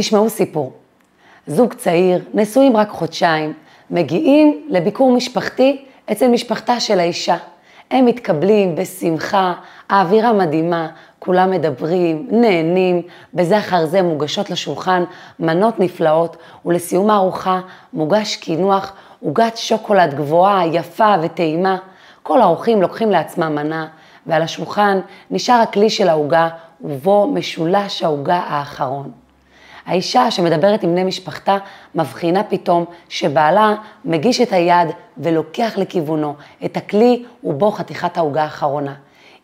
תשמעו סיפור. זוג צעיר, נשואים רק חודשיים, מגיעים לביקור משפחתי אצל משפחתה של האישה. הם מתקבלים בשמחה, האווירה מדהימה, כולם מדברים, נהנים, בזה אחר זה מוגשות לשולחן מנות נפלאות, ולסיום הארוחה מוגש קינוח, עוגת שוקולד גבוהה, יפה וטעימה. כל האורחים לוקחים לעצמם מנה, ועל השולחן נשאר הכלי של העוגה, ובו משולש העוגה האחרון. האישה שמדברת עם בני משפחתה מבחינה פתאום שבעלה מגיש את היד ולוקח לכיוונו את הכלי ובו חתיכת העוגה האחרונה.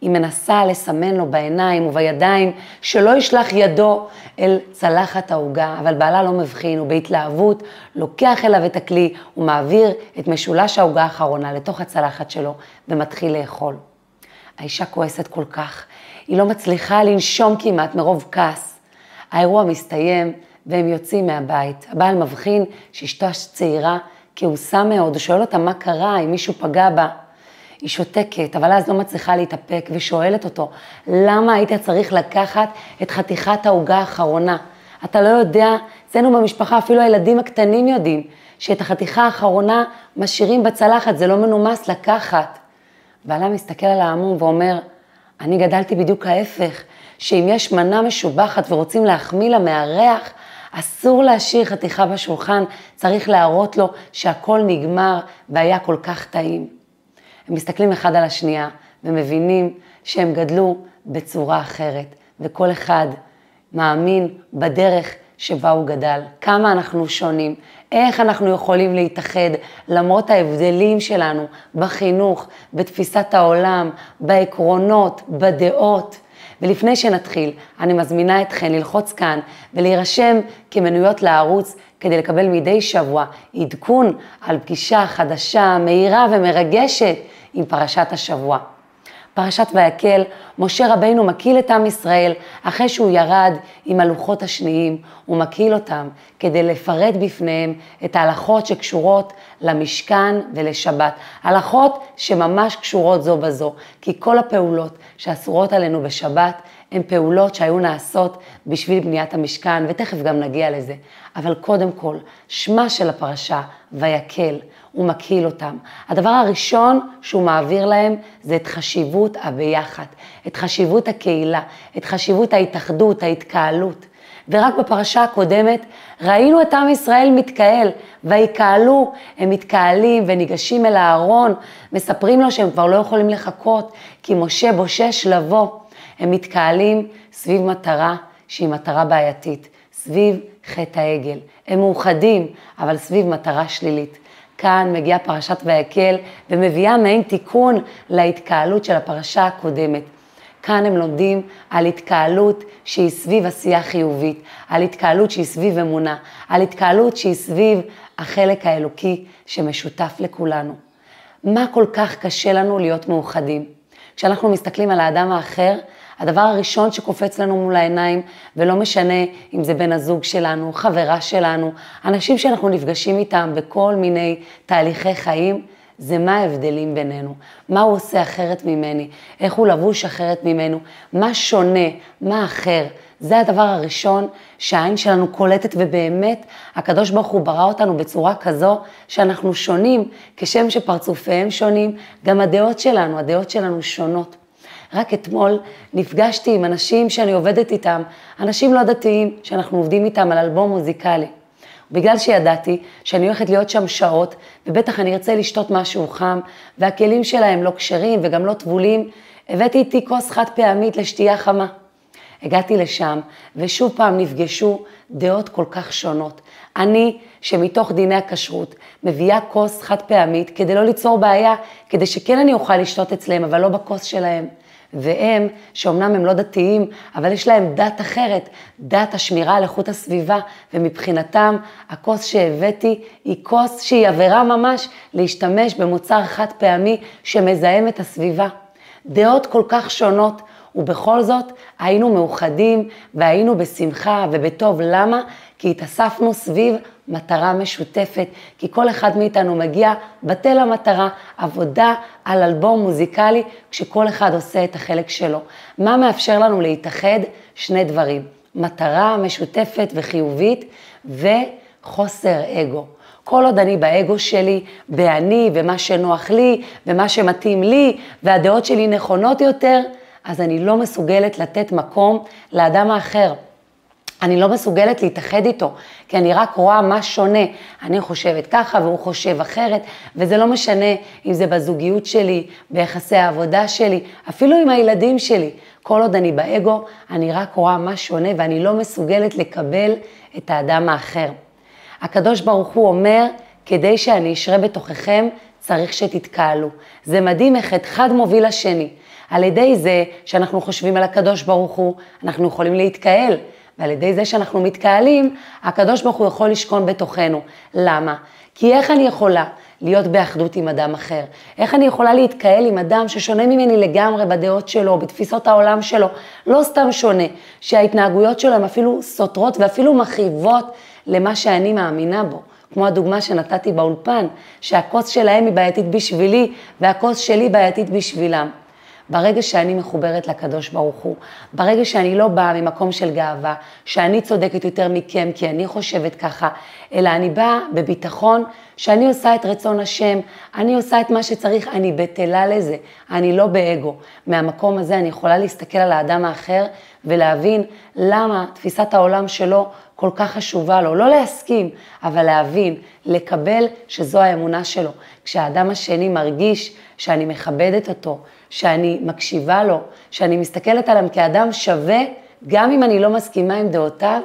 היא מנסה לסמן לו בעיניים ובידיים שלא ישלח ידו אל צלחת העוגה, אבל בעלה לא מבחין, ובהתלהבות לוקח אליו את הכלי ומעביר את משולש העוגה האחרונה לתוך הצלחת שלו ומתחיל לאכול. האישה כועסת כל כך, היא לא מצליחה לנשום כמעט מרוב כעס. האירוע מסתיים והם יוצאים מהבית. הבעל מבחין שאשתו צעירה כעוסה מאוד, הוא שואל אותה מה קרה, אם מישהו פגע בה. היא שותקת, אבל אז לא מצליחה להתאפק ושואלת אותו, למה היית צריך לקחת את חתיכת העוגה האחרונה? אתה לא יודע, אצלנו במשפחה אפילו הילדים הקטנים יודעים שאת החתיכה האחרונה משאירים בצלחת, זה לא מנומס לקחת. בעלה מסתכל על העמום ואומר, אני גדלתי בדיוק ההפך, שאם יש מנה משובחת ורוצים להחמיא לה מהריח, אסור להשאיר חתיכה בשולחן, צריך להראות לו שהכל נגמר והיה כל כך טעים. הם מסתכלים אחד על השנייה ומבינים שהם גדלו בצורה אחרת, וכל אחד מאמין בדרך שבה הוא גדל, כמה אנחנו שונים, איך אנחנו יכולים להתאחד למרות ההבדלים שלנו בחינוך, בתפיסת העולם, בעקרונות, בדעות. ולפני שנתחיל, אני מזמינה אתכן ללחוץ כאן ולהירשם כמנויות לערוץ כדי לקבל מדי שבוע עדכון על פגישה חדשה, מהירה ומרגשת עם פרשת השבוע. פרשת ויקל, משה רבינו מקיל את עם ישראל אחרי שהוא ירד עם הלוחות השניים, הוא מקיל אותם כדי לפרט בפניהם את ההלכות שקשורות למשכן ולשבת. הלכות שממש קשורות זו בזו, כי כל הפעולות שאסורות עלינו בשבת הן פעולות שהיו נעשות בשביל בניית המשכן, ותכף גם נגיע לזה. אבל קודם כל, שמה של הפרשה, ויקל, הוא מקהיל אותם. הדבר הראשון שהוא מעביר להם זה את חשיבות הביחד, את חשיבות הקהילה, את חשיבות ההתאחדות, ההתקהלות. ורק בפרשה הקודמת ראינו את עם ישראל מתקהל, ויקהלו, הם מתקהלים וניגשים אל הארון, מספרים לו שהם כבר לא יכולים לחכות, כי משה בושש לבוא. הם מתקהלים סביב מטרה שהיא מטרה בעייתית, סביב חטא העגל. הם מאוחדים, אבל סביב מטרה שלילית. כאן מגיעה פרשת ויקל ומביאה מעין תיקון להתקהלות של הפרשה הקודמת. כאן הם לומדים על התקהלות שהיא סביב עשייה חיובית, על התקהלות שהיא סביב אמונה, על התקהלות שהיא סביב החלק האלוקי שמשותף לכולנו. מה כל כך קשה לנו להיות מאוחדים? כשאנחנו מסתכלים על האדם האחר, הדבר הראשון שקופץ לנו מול העיניים, ולא משנה אם זה בן הזוג שלנו, חברה שלנו, אנשים שאנחנו נפגשים איתם בכל מיני תהליכי חיים, זה מה ההבדלים בינינו, מה הוא עושה אחרת ממני, איך הוא לבוש אחרת ממנו, מה שונה, מה אחר. זה הדבר הראשון שהעין שלנו קולטת, ובאמת הקדוש ברוך הוא ברא אותנו בצורה כזו שאנחנו שונים, כשם שפרצופיהם שונים, גם הדעות שלנו, הדעות שלנו שונות. רק אתמול נפגשתי עם אנשים שאני עובדת איתם, אנשים לא דתיים, שאנחנו עובדים איתם על אלבום מוזיקלי. בגלל שידעתי שאני הולכת להיות שם שעות, ובטח אני ארצה לשתות משהו חם, והכלים שלהם לא כשרים וגם לא טבולים, הבאתי איתי כוס חד פעמית לשתייה חמה. הגעתי לשם, ושוב פעם נפגשו דעות כל כך שונות. אני, שמתוך דיני הכשרות, מביאה כוס חד פעמית כדי לא ליצור בעיה, כדי שכן אני אוכל לשתות אצלם, אבל לא בכוס שלהם. והם, שאומנם הם לא דתיים, אבל יש להם דת אחרת, דת השמירה על איכות הסביבה, ומבחינתם הכוס שהבאתי היא כוס שהיא עבירה ממש להשתמש במוצר חד פעמי שמזהם את הסביבה. דעות כל כך שונות, ובכל זאת היינו מאוחדים והיינו בשמחה ובטוב. למה? כי התאספנו סביב מטרה משותפת, כי כל אחד מאיתנו מגיע בטל המטרה, עבודה על אלבום מוזיקלי, כשכל אחד עושה את החלק שלו. מה מאפשר לנו להתאחד? שני דברים. מטרה משותפת וחיובית וחוסר אגו. כל עוד אני באגו שלי, באני ומה שנוח לי ומה שמתאים לי והדעות שלי נכונות יותר, אז אני לא מסוגלת לתת מקום לאדם האחר. אני לא מסוגלת להתאחד איתו, כי אני רק רואה מה שונה. אני חושבת ככה והוא חושב אחרת, וזה לא משנה אם זה בזוגיות שלי, ביחסי העבודה שלי, אפילו עם הילדים שלי. כל עוד אני באגו, אני רק רואה מה שונה ואני לא מסוגלת לקבל את האדם האחר. הקדוש ברוך הוא אומר, כדי שאני אשרה בתוככם, צריך שתתקהלו. זה מדהים איך אחד מוביל לשני. על ידי זה שאנחנו חושבים על הקדוש ברוך הוא, אנחנו יכולים להתקהל. ועל ידי זה שאנחנו מתקהלים, הקדוש ברוך הוא יכול לשכון בתוכנו. למה? כי איך אני יכולה להיות באחדות עם אדם אחר? איך אני יכולה להתקהל עם אדם ששונה ממני לגמרי בדעות שלו, בתפיסות העולם שלו, לא סתם שונה, שההתנהגויות שלו הן אפילו סותרות ואפילו מכאיבות למה שאני מאמינה בו. כמו הדוגמה שנתתי באולפן, שהכוס שלהם היא בעייתית בשבילי והכוס שלי בעייתית בשבילם. ברגע שאני מחוברת לקדוש ברוך הוא, ברגע שאני לא באה ממקום של גאווה, שאני צודקת יותר מכם כי אני חושבת ככה, אלא אני באה בביטחון שאני עושה את רצון השם, אני עושה את מה שצריך, אני בטלה לזה, אני לא באגו. מהמקום הזה אני יכולה להסתכל על האדם האחר ולהבין למה תפיסת העולם שלו כל כך חשובה לו, לא להסכים, אבל להבין, לקבל שזו האמונה שלו. כשהאדם השני מרגיש שאני מכבדת אותו, שאני מקשיבה לו, שאני מסתכלת עליו כאדם שווה, גם אם אני לא מסכימה עם דעותיו,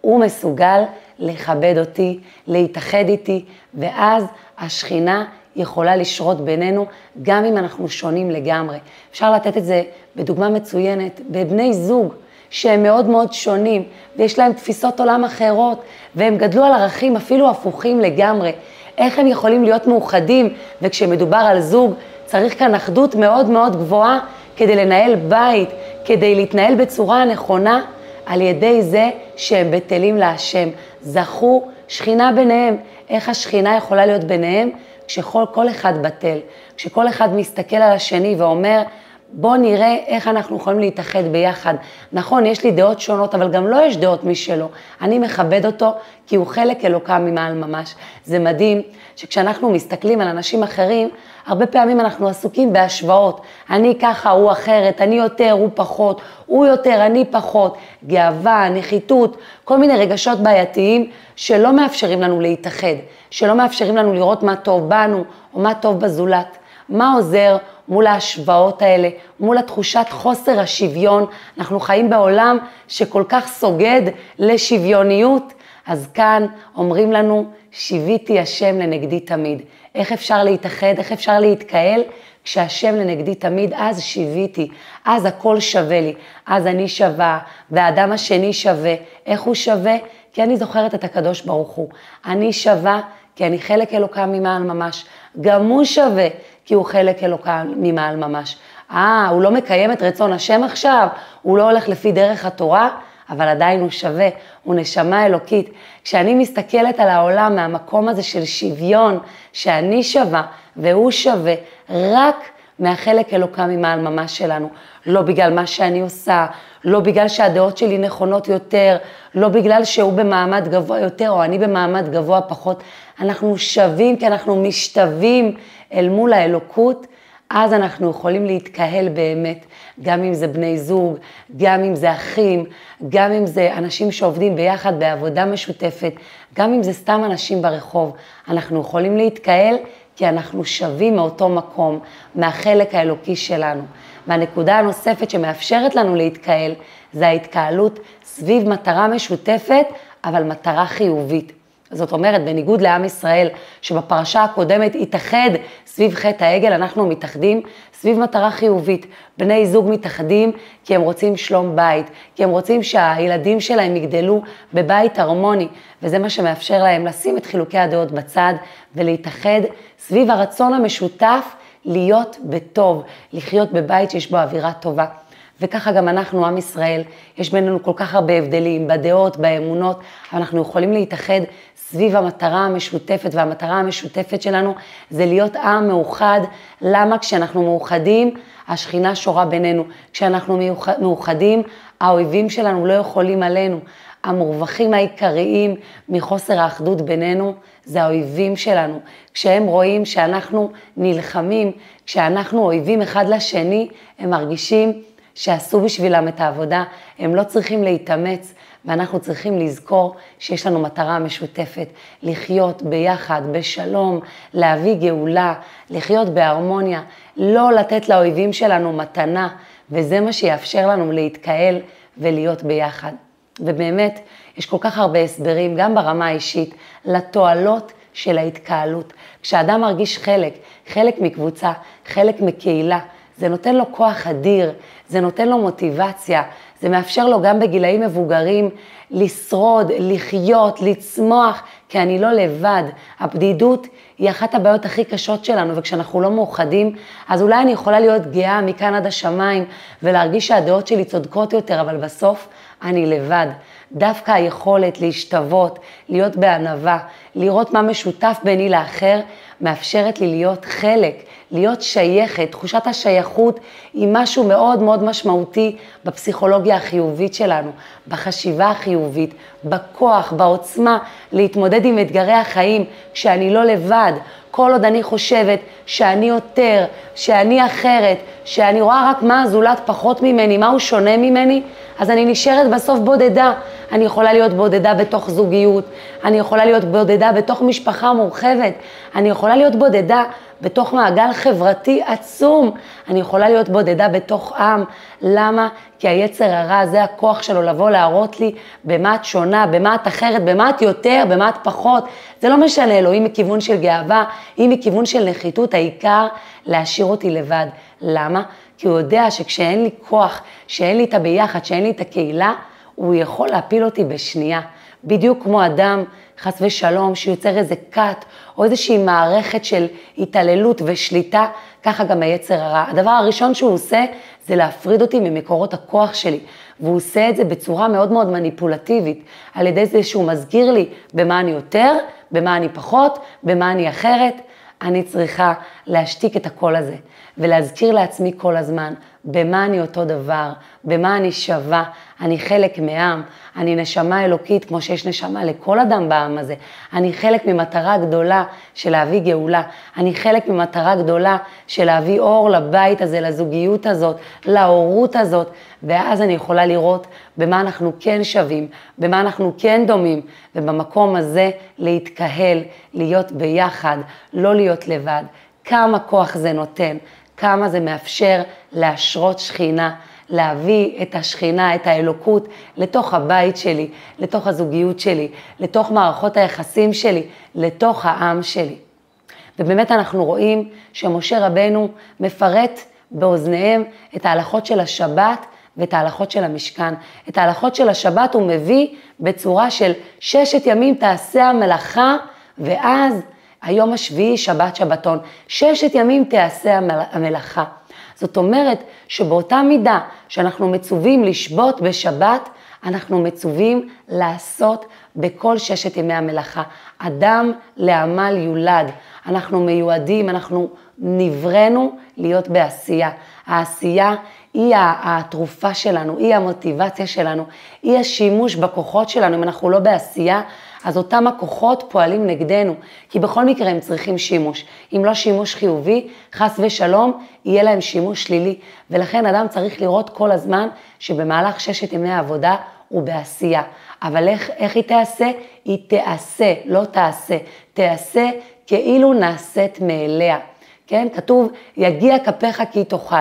הוא מסוגל לכבד אותי, להתאחד איתי, ואז השכינה יכולה לשרות בינינו, גם אם אנחנו שונים לגמרי. אפשר לתת את זה בדוגמה מצוינת, בבני זוג שהם מאוד מאוד שונים, ויש להם תפיסות עולם אחרות, והם גדלו על ערכים אפילו הפוכים לגמרי. איך הם יכולים להיות מאוחדים, וכשמדובר על זוג צריך כאן אחדות מאוד מאוד גבוהה כדי לנהל בית, כדי להתנהל בצורה הנכונה, על ידי זה שהם בטלים להשם. זכו שכינה ביניהם. איך השכינה יכולה להיות ביניהם? כשכל אחד בטל, כשכל אחד מסתכל על השני ואומר, בואו נראה איך אנחנו יכולים להתאחד ביחד. נכון, יש לי דעות שונות, אבל גם לו לא יש דעות משלו. אני מכבד אותו כי הוא חלק אלוקם ממעל ממש. זה מדהים שכשאנחנו מסתכלים על אנשים אחרים, הרבה פעמים אנחנו עסוקים בהשוואות. אני ככה, הוא אחרת, אני יותר, הוא פחות, הוא יותר, אני פחות. גאווה, נחיתות, כל מיני רגשות בעייתיים שלא מאפשרים לנו להתאחד, שלא מאפשרים לנו לראות מה טוב בנו או מה טוב בזולת. מה עוזר מול ההשוואות האלה, מול התחושת חוסר השוויון? אנחנו חיים בעולם שכל כך סוגד לשוויוניות, אז כאן אומרים לנו, שיוויתי השם לנגדי תמיד. איך אפשר להתאחד, איך אפשר להתקהל? כשהשם לנגדי תמיד, אז שיוויתי, אז הכל שווה לי, אז אני שווה, והאדם השני שווה. איך הוא שווה? כי אני זוכרת את הקדוש ברוך הוא. אני שווה כי אני חלק אלוקם ממעל ממש. גם הוא שווה, כי הוא חלק אלוקם ממעל ממש. אה, הוא לא מקיים את רצון השם עכשיו? הוא לא הולך לפי דרך התורה? אבל עדיין הוא שווה, הוא נשמה אלוקית. כשאני מסתכלת על העולם מהמקום הזה של שוויון, שאני שווה והוא שווה, רק מהחלק אלוקם ממעל ממש שלנו. לא בגלל מה שאני עושה, לא בגלל שהדעות שלי נכונות יותר, לא בגלל שהוא במעמד גבוה יותר או אני במעמד גבוה פחות. אנחנו שווים כי אנחנו משתווים אל מול האלוקות, אז אנחנו יכולים להתקהל באמת, גם אם זה בני זוג, גם אם זה אחים, גם אם זה אנשים שעובדים ביחד בעבודה משותפת, גם אם זה סתם אנשים ברחוב, אנחנו יכולים להתקהל כי אנחנו שווים מאותו מקום, מהחלק האלוקי שלנו. והנקודה הנוספת שמאפשרת לנו להתקהל, זה ההתקהלות סביב מטרה משותפת, אבל מטרה חיובית. זאת אומרת, בניגוד לעם ישראל, שבפרשה הקודמת התאחד סביב חטא העגל, אנחנו מתאחדים סביב מטרה חיובית. בני זוג מתאחדים כי הם רוצים שלום בית, כי הם רוצים שהילדים שלהם יגדלו בבית הרמוני, וזה מה שמאפשר להם לשים את חילוקי הדעות בצד ולהתאחד סביב הרצון המשותף להיות בטוב, לחיות בבית שיש בו אווירה טובה. וככה גם אנחנו, עם ישראל, יש בינינו כל כך הרבה הבדלים בדעות, באמונות, אנחנו יכולים להתאחד סביב המטרה המשותפת, והמטרה המשותפת שלנו זה להיות עם מאוחד. למה? כשאנחנו מאוחדים, השכינה שורה בינינו. כשאנחנו מאוחדים, האויבים שלנו לא יכולים עלינו. המורווחים העיקריים מחוסר האחדות בינינו זה האויבים שלנו. כשהם רואים שאנחנו נלחמים, כשאנחנו אויבים אחד לשני, הם מרגישים שעשו בשבילם את העבודה, הם לא צריכים להתאמץ, ואנחנו צריכים לזכור שיש לנו מטרה משותפת, לחיות ביחד, בשלום, להביא גאולה, לחיות בהרמוניה, לא לתת לאויבים שלנו מתנה, וזה מה שיאפשר לנו להתקהל ולהיות ביחד. ובאמת, יש כל כך הרבה הסברים, גם ברמה האישית, לתועלות של ההתקהלות. כשאדם מרגיש חלק, חלק מקבוצה, חלק מקהילה, זה נותן לו כוח אדיר, זה נותן לו מוטיבציה, זה מאפשר לו גם בגילאים מבוגרים לשרוד, לחיות, לצמוח, כי אני לא לבד. הבדידות היא אחת הבעיות הכי קשות שלנו, וכשאנחנו לא מאוחדים, אז אולי אני יכולה להיות גאה מכאן עד השמיים, ולהרגיש שהדעות שלי צודקות יותר, אבל בסוף אני לבד. דווקא היכולת להשתוות, להיות בענווה, לראות מה משותף ביני לאחר, מאפשרת לי להיות חלק, להיות שייכת. תחושת השייכות היא משהו מאוד מאוד משמעותי בפסיכולוגיה החיובית שלנו, בחשיבה החיובית, בכוח, בעוצמה, להתמודד עם אתגרי החיים, כשאני לא לבד. כל עוד אני חושבת שאני יותר, שאני אחרת, שאני רואה רק מה הזולת פחות ממני, מה הוא שונה ממני, אז אני נשארת בסוף בודדה. אני יכולה להיות בודדה בתוך זוגיות, אני יכולה להיות בודדה בתוך משפחה מורחבת, אני יכולה להיות בודדה בתוך מעגל חברתי עצום, אני יכולה להיות בודדה בתוך עם. למה? כי היצר הרע זה הכוח שלו לבוא להראות לי במה את שונה, במה את אחרת, במה את יותר, במה את פחות. זה לא משנה לו, אם מכיוון של גאווה, אם מכיוון של נחיתות, העיקר להשאיר אותי לבד. למה? כי הוא יודע שכשאין לי כוח, שאין לי את הביחד, שאין לי את הקהילה, הוא יכול להפיל אותי בשנייה. בדיוק כמו אדם, חס ושלום, שיוצר איזה כת או איזושהי מערכת של התעללות ושליטה, ככה גם היצר הרע. הדבר הראשון שהוא עושה זה להפריד אותי ממקורות הכוח שלי, והוא עושה את זה בצורה מאוד מאוד מניפולטיבית, על ידי זה שהוא מזכיר לי במה אני יותר, במה אני פחות, במה אני אחרת. אני צריכה להשתיק את הקול הזה ולהזכיר לעצמי כל הזמן במה אני אותו דבר, במה אני שווה, אני חלק מעם, אני נשמה אלוקית כמו שיש נשמה לכל אדם בעם הזה, אני חלק ממטרה גדולה של להביא גאולה, אני חלק ממטרה גדולה של להביא אור לבית הזה, לזוגיות הזאת, להורות הזאת, ואז אני יכולה לראות במה אנחנו כן שווים, במה אנחנו כן דומים, ובמקום הזה להתקהל, להיות ביחד, לא להיות לבד. כמה כוח זה נותן, כמה זה מאפשר להשרות שכינה, להביא את השכינה, את האלוקות, לתוך הבית שלי, לתוך הזוגיות שלי, לתוך מערכות היחסים שלי, לתוך העם שלי. ובאמת אנחנו רואים שמשה רבנו מפרט באוזניהם את ההלכות של השבת ואת ההלכות של המשכן. את ההלכות של השבת הוא מביא בצורה של ששת ימים תעשה המלאכה, ואז היום השביעי שבת שבתון. ששת ימים תעשה המלאכה. זאת אומרת שבאותה מידה שאנחנו מצווים לשבות בשבת, אנחנו מצווים לעשות בכל ששת ימי המלאכה. אדם לעמל יולד, אנחנו מיועדים, אנחנו נבראנו להיות בעשייה. העשייה היא התרופה שלנו, היא המוטיבציה שלנו, היא השימוש בכוחות שלנו. אם אנחנו לא בעשייה, אז אותם הכוחות פועלים נגדנו, כי בכל מקרה הם צריכים שימוש. אם לא שימוש חיובי, חס ושלום, יהיה להם שימוש שלילי. ולכן אדם צריך לראות כל הזמן שבמהלך ששת ימי העבודה הוא בעשייה. אבל איך, איך היא תעשה? היא תעשה, לא תעשה. תעשה כאילו נעשית מאליה. כן? כתוב, יגיע כפיך כי תאכל.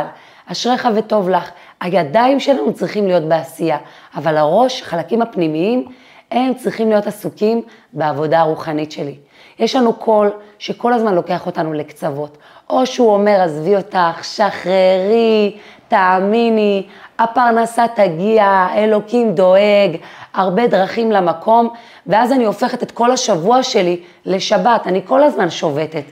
אשריך וטוב לך. הידיים שלנו צריכים להיות בעשייה, אבל הראש, חלקים הפנימיים, הם צריכים להיות עסוקים בעבודה הרוחנית שלי. יש לנו קול שכל הזמן לוקח אותנו לקצוות. או שהוא אומר, עזבי אותך, שחררי, תאמיני, הפרנסה תגיע, אלוקים דואג, הרבה דרכים למקום, ואז אני הופכת את כל השבוע שלי לשבת, אני כל הזמן שובתת.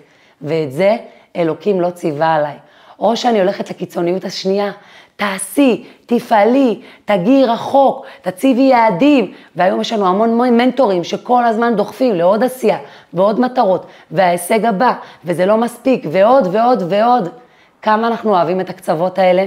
ואת זה אלוקים לא ציווה עליי. או שאני הולכת לקיצוניות השנייה, תעשי, תפעלי, תגיעי רחוק, תציבי יעדים. והיום יש לנו המון מנטורים שכל הזמן דוחפים לעוד עשייה ועוד מטרות, וההישג הבא, וזה לא מספיק, ועוד ועוד ועוד. כמה אנחנו אוהבים את הקצוות האלה?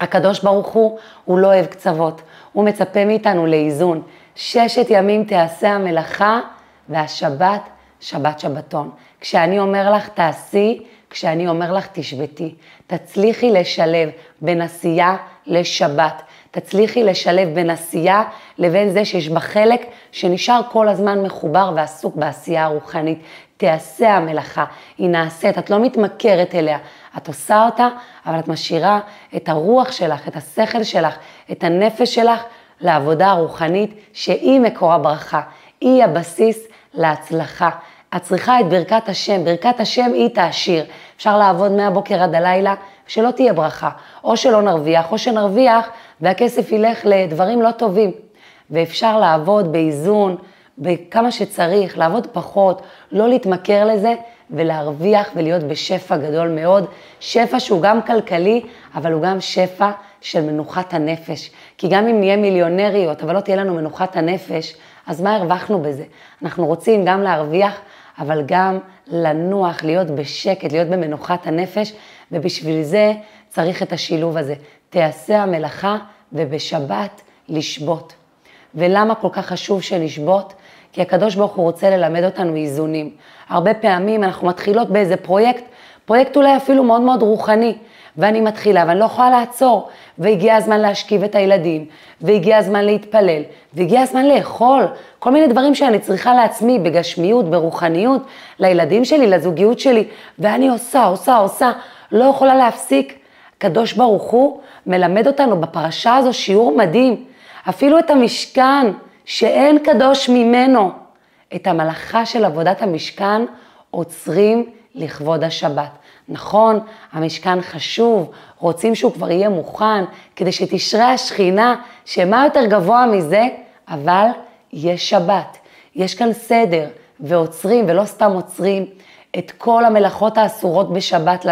הקדוש ברוך הוא, הוא לא אוהב קצוות, הוא מצפה מאיתנו לאיזון. ששת ימים תעשה המלאכה והשבת, שבת שבתון. כשאני אומר לך תעשי, כשאני אומר לך תשבתי. תצליחי לשלב בין עשייה לשבת. תצליחי לשלב בין עשייה לבין זה שיש בה חלק שנשאר כל הזמן מחובר ועסוק בעשייה הרוחנית. תעשה המלאכה, היא נעשית, את לא מתמכרת אליה, את עושה אותה, אבל את משאירה את הרוח שלך, את השכל שלך, את הנפש שלך לעבודה הרוחנית שהיא מקור הברכה, היא הבסיס להצלחה. את צריכה את ברכת השם, ברכת השם היא תעשיר. אפשר לעבוד מהבוקר עד הלילה, שלא תהיה ברכה, או שלא נרוויח, או שנרוויח והכסף ילך לדברים לא טובים. ואפשר לעבוד באיזון, בכמה שצריך, לעבוד פחות, לא להתמכר לזה ולהרוויח ולהיות בשפע גדול מאוד. שפע שהוא גם כלכלי, אבל הוא גם שפע של מנוחת הנפש. כי גם אם נהיה מיליונריות, אבל לא תהיה לנו מנוחת הנפש, אז מה הרווחנו בזה? אנחנו רוצים גם להרוויח, אבל גם לנוח, להיות בשקט, להיות במנוחת הנפש, ובשביל זה צריך את השילוב הזה. תעשה המלאכה ובשבת לשבות. ולמה כל כך חשוב שנשבות? כי הקדוש ברוך הוא רוצה ללמד אותנו איזונים. הרבה פעמים אנחנו מתחילות באיזה פרויקט, פרויקט אולי אפילו מאוד מאוד רוחני, ואני מתחילה ואני לא יכולה לעצור, והגיע הזמן להשכיב את הילדים, והגיע הזמן להתפלל, והגיע הזמן לאכול, כל מיני דברים שאני צריכה לעצמי בגשמיות, ברוחניות, לילדים שלי, לזוגיות שלי, ואני עושה, עושה, עושה, לא יכולה להפסיק. הקדוש ברוך הוא מלמד אותנו בפרשה הזו שיעור מדהים, אפילו את המשכן, שאין קדוש ממנו, את המלאכה של עבודת המשכן עוצרים לכבוד השבת. נכון, המשכן חשוב, רוצים שהוא כבר יהיה מוכן, כדי שתשרה השכינה, שמה יותר גבוה מזה? אבל יש שבת, יש כאן סדר, ועוצרים, ולא סתם עוצרים, את כל המלאכות האסורות בשבת,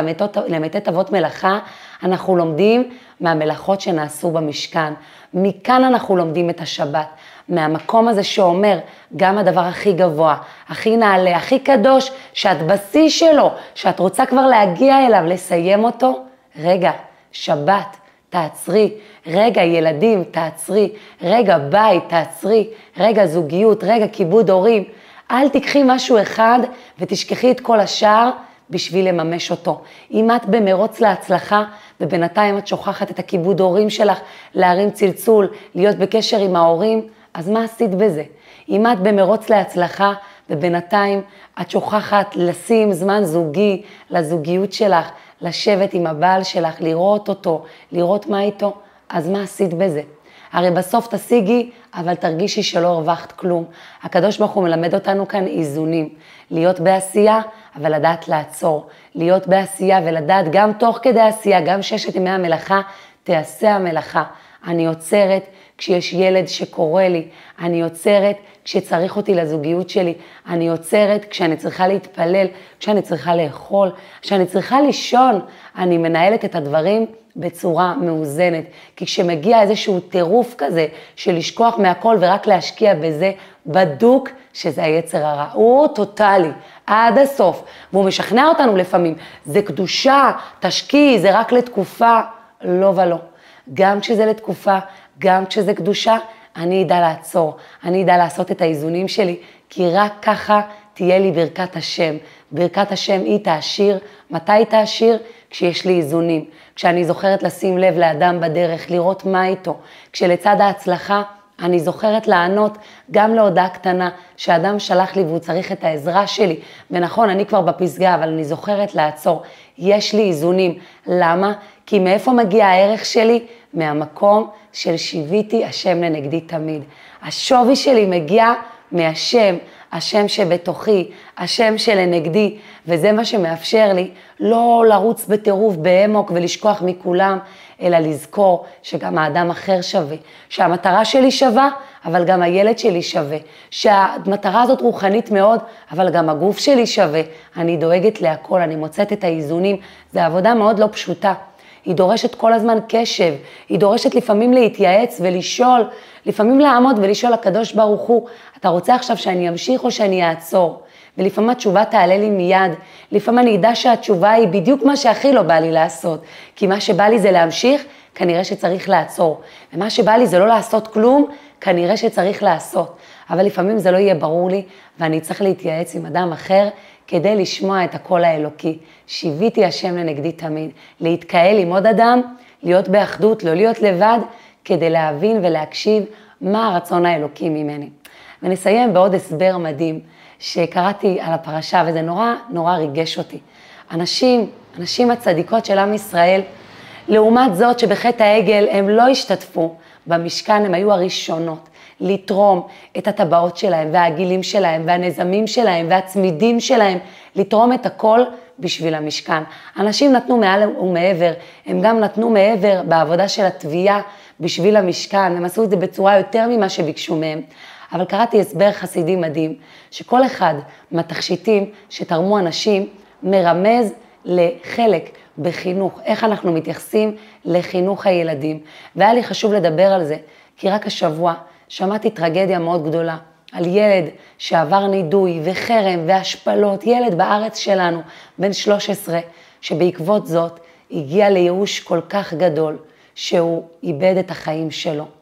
למתת אבות מלאכה, אנחנו לומדים מהמלאכות שנעשו במשכן. מכאן אנחנו לומדים את השבת. מהמקום הזה שאומר, גם הדבר הכי גבוה, הכי נעלה, הכי קדוש, שאת בשיא שלו, שאת רוצה כבר להגיע אליו, לסיים אותו, רגע, שבת, תעצרי, רגע ילדים, תעצרי, רגע בית, תעצרי, רגע זוגיות, רגע כיבוד הורים. אל תיקחי משהו אחד ותשכחי את כל השאר בשביל לממש אותו. אם את במרוץ להצלחה ובינתיים את שוכחת את הכיבוד הורים שלך, להרים צלצול, להיות בקשר עם ההורים, אז מה עשית בזה? אם את במרוץ להצלחה ובינתיים את שוכחת לשים זמן זוגי לזוגיות שלך, לשבת עם הבעל שלך, לראות אותו, לראות מה איתו, אז מה עשית בזה? הרי בסוף תשיגי, אבל תרגישי שלא הרווחת כלום. הקדוש ברוך הוא מלמד אותנו כאן איזונים. להיות בעשייה, אבל לדעת לעצור. להיות בעשייה ולדעת גם תוך כדי עשייה, גם ששת ימי המלאכה, תעשה המלאכה. אני עוצרת כשיש ילד שקורא לי, אני עוצרת כשצריך אותי לזוגיות שלי, אני עוצרת כשאני צריכה להתפלל, כשאני צריכה לאכול, כשאני צריכה לישון, אני מנהלת את הדברים בצורה מאוזנת. כי כשמגיע איזשהו טירוף כזה של לשכוח מהכל ורק להשקיע בזה, בדוק שזה היצר הרע. הוא טוטאלי, עד הסוף, והוא משכנע אותנו לפעמים, זה קדושה, תשקיעי, זה רק לתקופה, לא ולא. גם כשזה לתקופה, גם כשזה קדושה, אני אדע לעצור, אני אדע לעשות את האיזונים שלי, כי רק ככה תהיה לי ברכת השם. ברכת השם היא תעשיר, מתי תעשיר? כשיש לי איזונים, כשאני זוכרת לשים לב לאדם בדרך, לראות מה איתו, כשלצד ההצלחה אני זוכרת לענות גם להודעה קטנה שאדם שלח לי והוא צריך את העזרה שלי, ונכון, אני כבר בפסגה, אבל אני זוכרת לעצור. יש לי איזונים. למה? כי מאיפה מגיע הערך שלי? מהמקום של שיוויתי השם לנגדי תמיד. השווי שלי מגיע מהשם, השם שבתוכי, השם שלנגדי, וזה מה שמאפשר לי לא לרוץ בטירוף באמוק ולשכוח מכולם, אלא לזכור שגם האדם אחר שווה, שהמטרה שלי שווה, אבל גם הילד שלי שווה, שהמטרה הזאת רוחנית מאוד, אבל גם הגוף שלי שווה. אני דואגת להכל, אני מוצאת את האיזונים, זו עבודה מאוד לא פשוטה. היא דורשת כל הזמן קשב, היא דורשת לפעמים להתייעץ ולשאול, לפעמים לעמוד ולשאול לקדוש ברוך הוא, אתה רוצה עכשיו שאני אמשיך או שאני אעצור? ולפעמים התשובה תעלה לי מיד, לפעמים אני אדע שהתשובה היא בדיוק מה שהכי לא בא לי לעשות, כי מה שבא לי זה להמשיך, כנראה שצריך לעצור, ומה שבא לי זה לא לעשות כלום, כנראה שצריך לעשות, אבל לפעמים זה לא יהיה ברור לי, ואני צריך להתייעץ עם אדם אחר כדי לשמוע את הקול האלוקי. שיוויתי השם לנגדי תמיד, להתקהל עם עוד אדם, להיות באחדות, לא להיות לבד, כדי להבין ולהקשיב מה הרצון האלוקי ממני. ונסיים בעוד הסבר מדהים שקראתי על הפרשה, וזה נורא נורא ריגש אותי. אנשים, הנשים הצדיקות של עם ישראל, לעומת זאת שבחטא העגל הם לא השתתפו במשכן, הם היו הראשונות לתרום את הטבעות שלהם והגילים שלהם והנזמים שלהם והצמידים שלהם, לתרום את הכל בשביל המשכן. אנשים נתנו מעל ומעבר, הם גם נתנו מעבר בעבודה של התביעה בשביל המשכן, הם עשו את זה בצורה יותר ממה שביקשו מהם. אבל קראתי הסבר חסידי מדהים, שכל אחד מהתכשיטים שתרמו אנשים מרמז לחלק בחינוך, איך אנחנו מתייחסים לחינוך הילדים. והיה לי חשוב לדבר על זה, כי רק השבוע שמעתי טרגדיה מאוד גדולה על ילד שעבר נידוי וחרם והשפלות, ילד בארץ שלנו, בן 13, שבעקבות זאת הגיע לייאוש כל כך גדול, שהוא איבד את החיים שלו.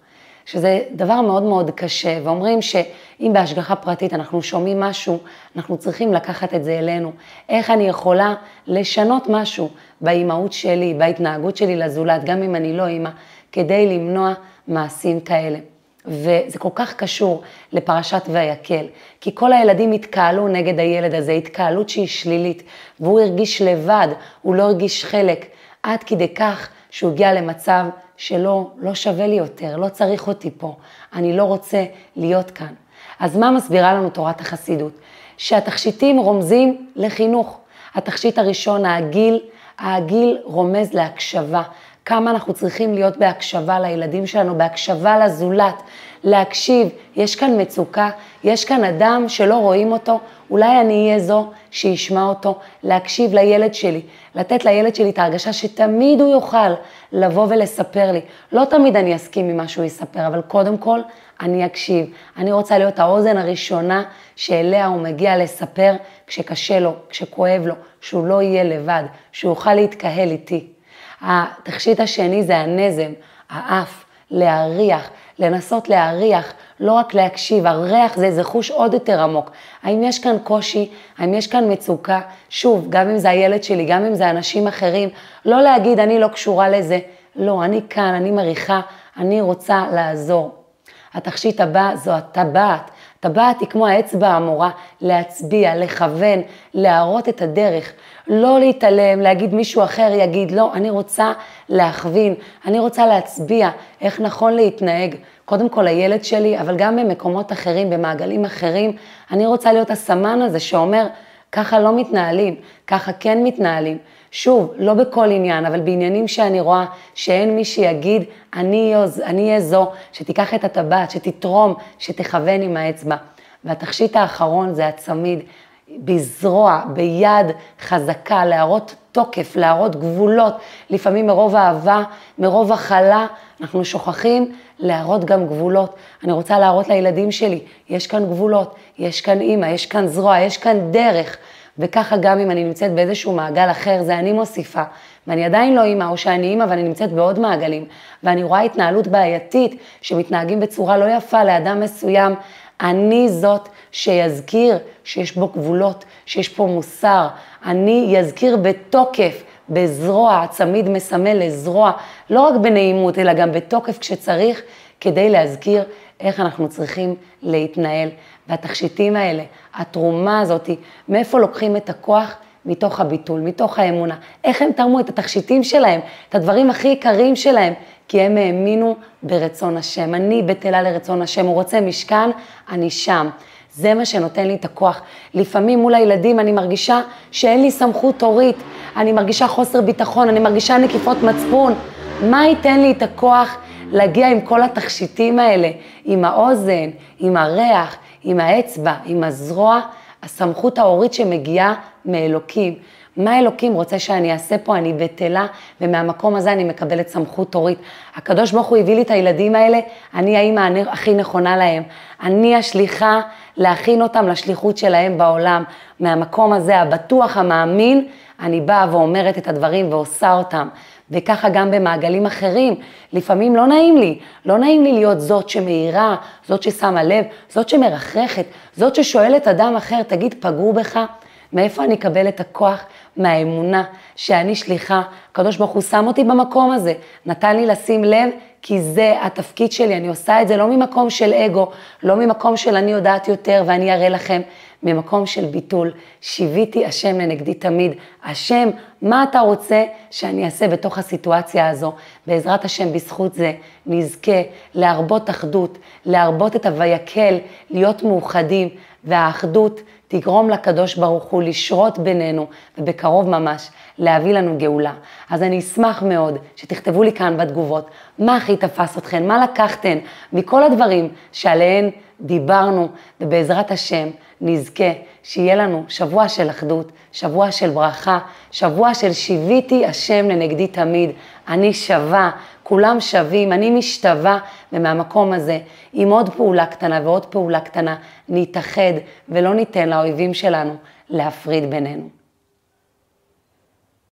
שזה דבר מאוד מאוד קשה, ואומרים שאם בהשגחה פרטית אנחנו שומעים משהו, אנחנו צריכים לקחת את זה אלינו. איך אני יכולה לשנות משהו באימהות שלי, בהתנהגות שלי לזולת, גם אם אני לא אימא, כדי למנוע מעשים כאלה. וזה כל כך קשור לפרשת ויקל, כי כל הילדים התקהלו נגד הילד הזה, התקהלות שהיא שלילית, והוא הרגיש לבד, הוא לא הרגיש חלק, עד כדי כך שהוא הגיע למצב שלא, לא שווה לי יותר, לא צריך אותי פה, אני לא רוצה להיות כאן. אז מה מסבירה לנו תורת החסידות? שהתכשיטים רומזים לחינוך. התכשיט הראשון, העגיל, העגיל רומז להקשבה. כמה אנחנו צריכים להיות בהקשבה לילדים שלנו, בהקשבה לזולת, להקשיב, יש כאן מצוקה, יש כאן אדם שלא רואים אותו, אולי אני אהיה זו שישמע אותו, להקשיב לילד שלי, לתת לילד שלי את ההרגשה שתמיד הוא יוכל לבוא ולספר לי. לא תמיד אני אסכים ממה שהוא יספר, אבל קודם כל אני אקשיב. אני רוצה להיות האוזן הראשונה שאליה הוא מגיע לספר כשקשה לו, כשכואב לו, שהוא לא יהיה לבד, שהוא יוכל להתקהל איתי. התכשיט השני זה הנזם, האף, להריח, לנסות להריח, לא רק להקשיב, הריח זה איזה חוש עוד יותר עמוק. האם יש כאן קושי, האם יש כאן מצוקה? שוב, גם אם זה הילד שלי, גם אם זה אנשים אחרים, לא להגיד אני לא קשורה לזה, לא, אני כאן, אני מריחה, אני רוצה לעזור. התכשיט הבא זו הטבעת. טבעת היא כמו האצבע המורה להצביע, לכוון, להראות את הדרך, לא להתעלם, להגיד מישהו אחר יגיד, לא, אני רוצה להכווין, אני רוצה להצביע איך נכון להתנהג. קודם כל הילד שלי, אבל גם במקומות אחרים, במעגלים אחרים, אני רוצה להיות הסמן הזה שאומר, ככה לא מתנהלים, ככה כן מתנהלים. שוב, לא בכל עניין, אבל בעניינים שאני רואה שאין מי שיגיד, אני אהיה זו שתיקח את הטבעת, שתתרום, שתכוון עם האצבע. והתכשיט האחרון זה הצמיד, בזרוע, ביד חזקה, להראות תוקף, להראות גבולות. לפעמים מרוב אהבה, מרוב הכלה, אנחנו שוכחים להראות גם גבולות. אני רוצה להראות לילדים שלי, יש כאן גבולות, יש כאן אימא, יש כאן זרוע, יש כאן דרך. וככה גם אם אני נמצאת באיזשהו מעגל אחר, זה אני מוסיפה. ואני עדיין לא אימא, או שאני אימא ואני נמצאת בעוד מעגלים, ואני רואה התנהלות בעייתית, שמתנהגים בצורה לא יפה לאדם מסוים, אני זאת שיזכיר שיש בו גבולות, שיש פה מוסר. אני יזכיר בתוקף, בזרוע, הצמיד מסמל לזרוע, לא רק בנעימות, אלא גם בתוקף כשצריך, כדי להזכיר איך אנחנו צריכים להתנהל. והתכשיטים האלה, התרומה הזאת, מאיפה לוקחים את הכוח? מתוך הביטול, מתוך האמונה. איך הם תרמו את התכשיטים שלהם, את הדברים הכי יקרים שלהם, כי הם האמינו ברצון השם. אני בטלה לרצון השם, הוא רוצה משכן, אני שם. זה מה שנותן לי את הכוח. לפעמים מול הילדים אני מרגישה שאין לי סמכות הורית, אני מרגישה חוסר ביטחון, אני מרגישה נקיפות מצפון. מה ייתן לי את הכוח להגיע עם כל התכשיטים האלה, עם האוזן, עם הריח, עם האצבע, עם הזרוע, הסמכות ההורית שמגיעה מאלוקים. מה אלוקים רוצה שאני אעשה פה? אני בטלה, ומהמקום הזה אני מקבלת סמכות הורית. הקדוש ברוך הוא הביא לי את הילדים האלה, אני האימא הכי נכונה להם. אני השליחה להכין אותם לשליחות שלהם בעולם. מהמקום הזה, הבטוח, המאמין, אני באה ואומרת את הדברים ועושה אותם. וככה גם במעגלים אחרים. לפעמים לא נעים לי, לא נעים לי להיות זאת שמאירה, זאת ששמה לב, זאת שמרחרחת, זאת ששואלת אדם אחר, תגיד, פגעו בך? מאיפה אני אקבל את הכוח? מהאמונה שאני שליחה. הקדוש ברוך הוא שם אותי במקום הזה, נתן לי לשים לב, כי זה התפקיד שלי, אני עושה את זה לא ממקום של אגו, לא ממקום של אני יודעת יותר ואני אראה לכם, ממקום של ביטול. שיוויתי השם לנגדי תמיד. השם, מה אתה רוצה שאני אעשה בתוך הסיטואציה הזו? בעזרת השם, בזכות זה, נזכה להרבות אחדות, להרבות את הויקל, להיות מאוחדים, והאחדות תגרום לקדוש ברוך הוא לשרות בינינו, ובקרוב ממש להביא לנו גאולה. אז אני אשמח מאוד שתכתבו לי כאן בתגובות, מה הכי תפס אתכן, מה לקחתן מכל הדברים שעליהן דיברנו, ובעזרת השם נזכה שיהיה לנו שבוע של אחדות, שבוע של ברכה, שבוע של שיוויתי השם לנגדי תמיד. אני שווה, כולם שווים, אני משתווה, ומהמקום הזה, עם עוד פעולה קטנה ועוד פעולה קטנה, נתאחד ולא ניתן לאויבים שלנו להפריד בינינו.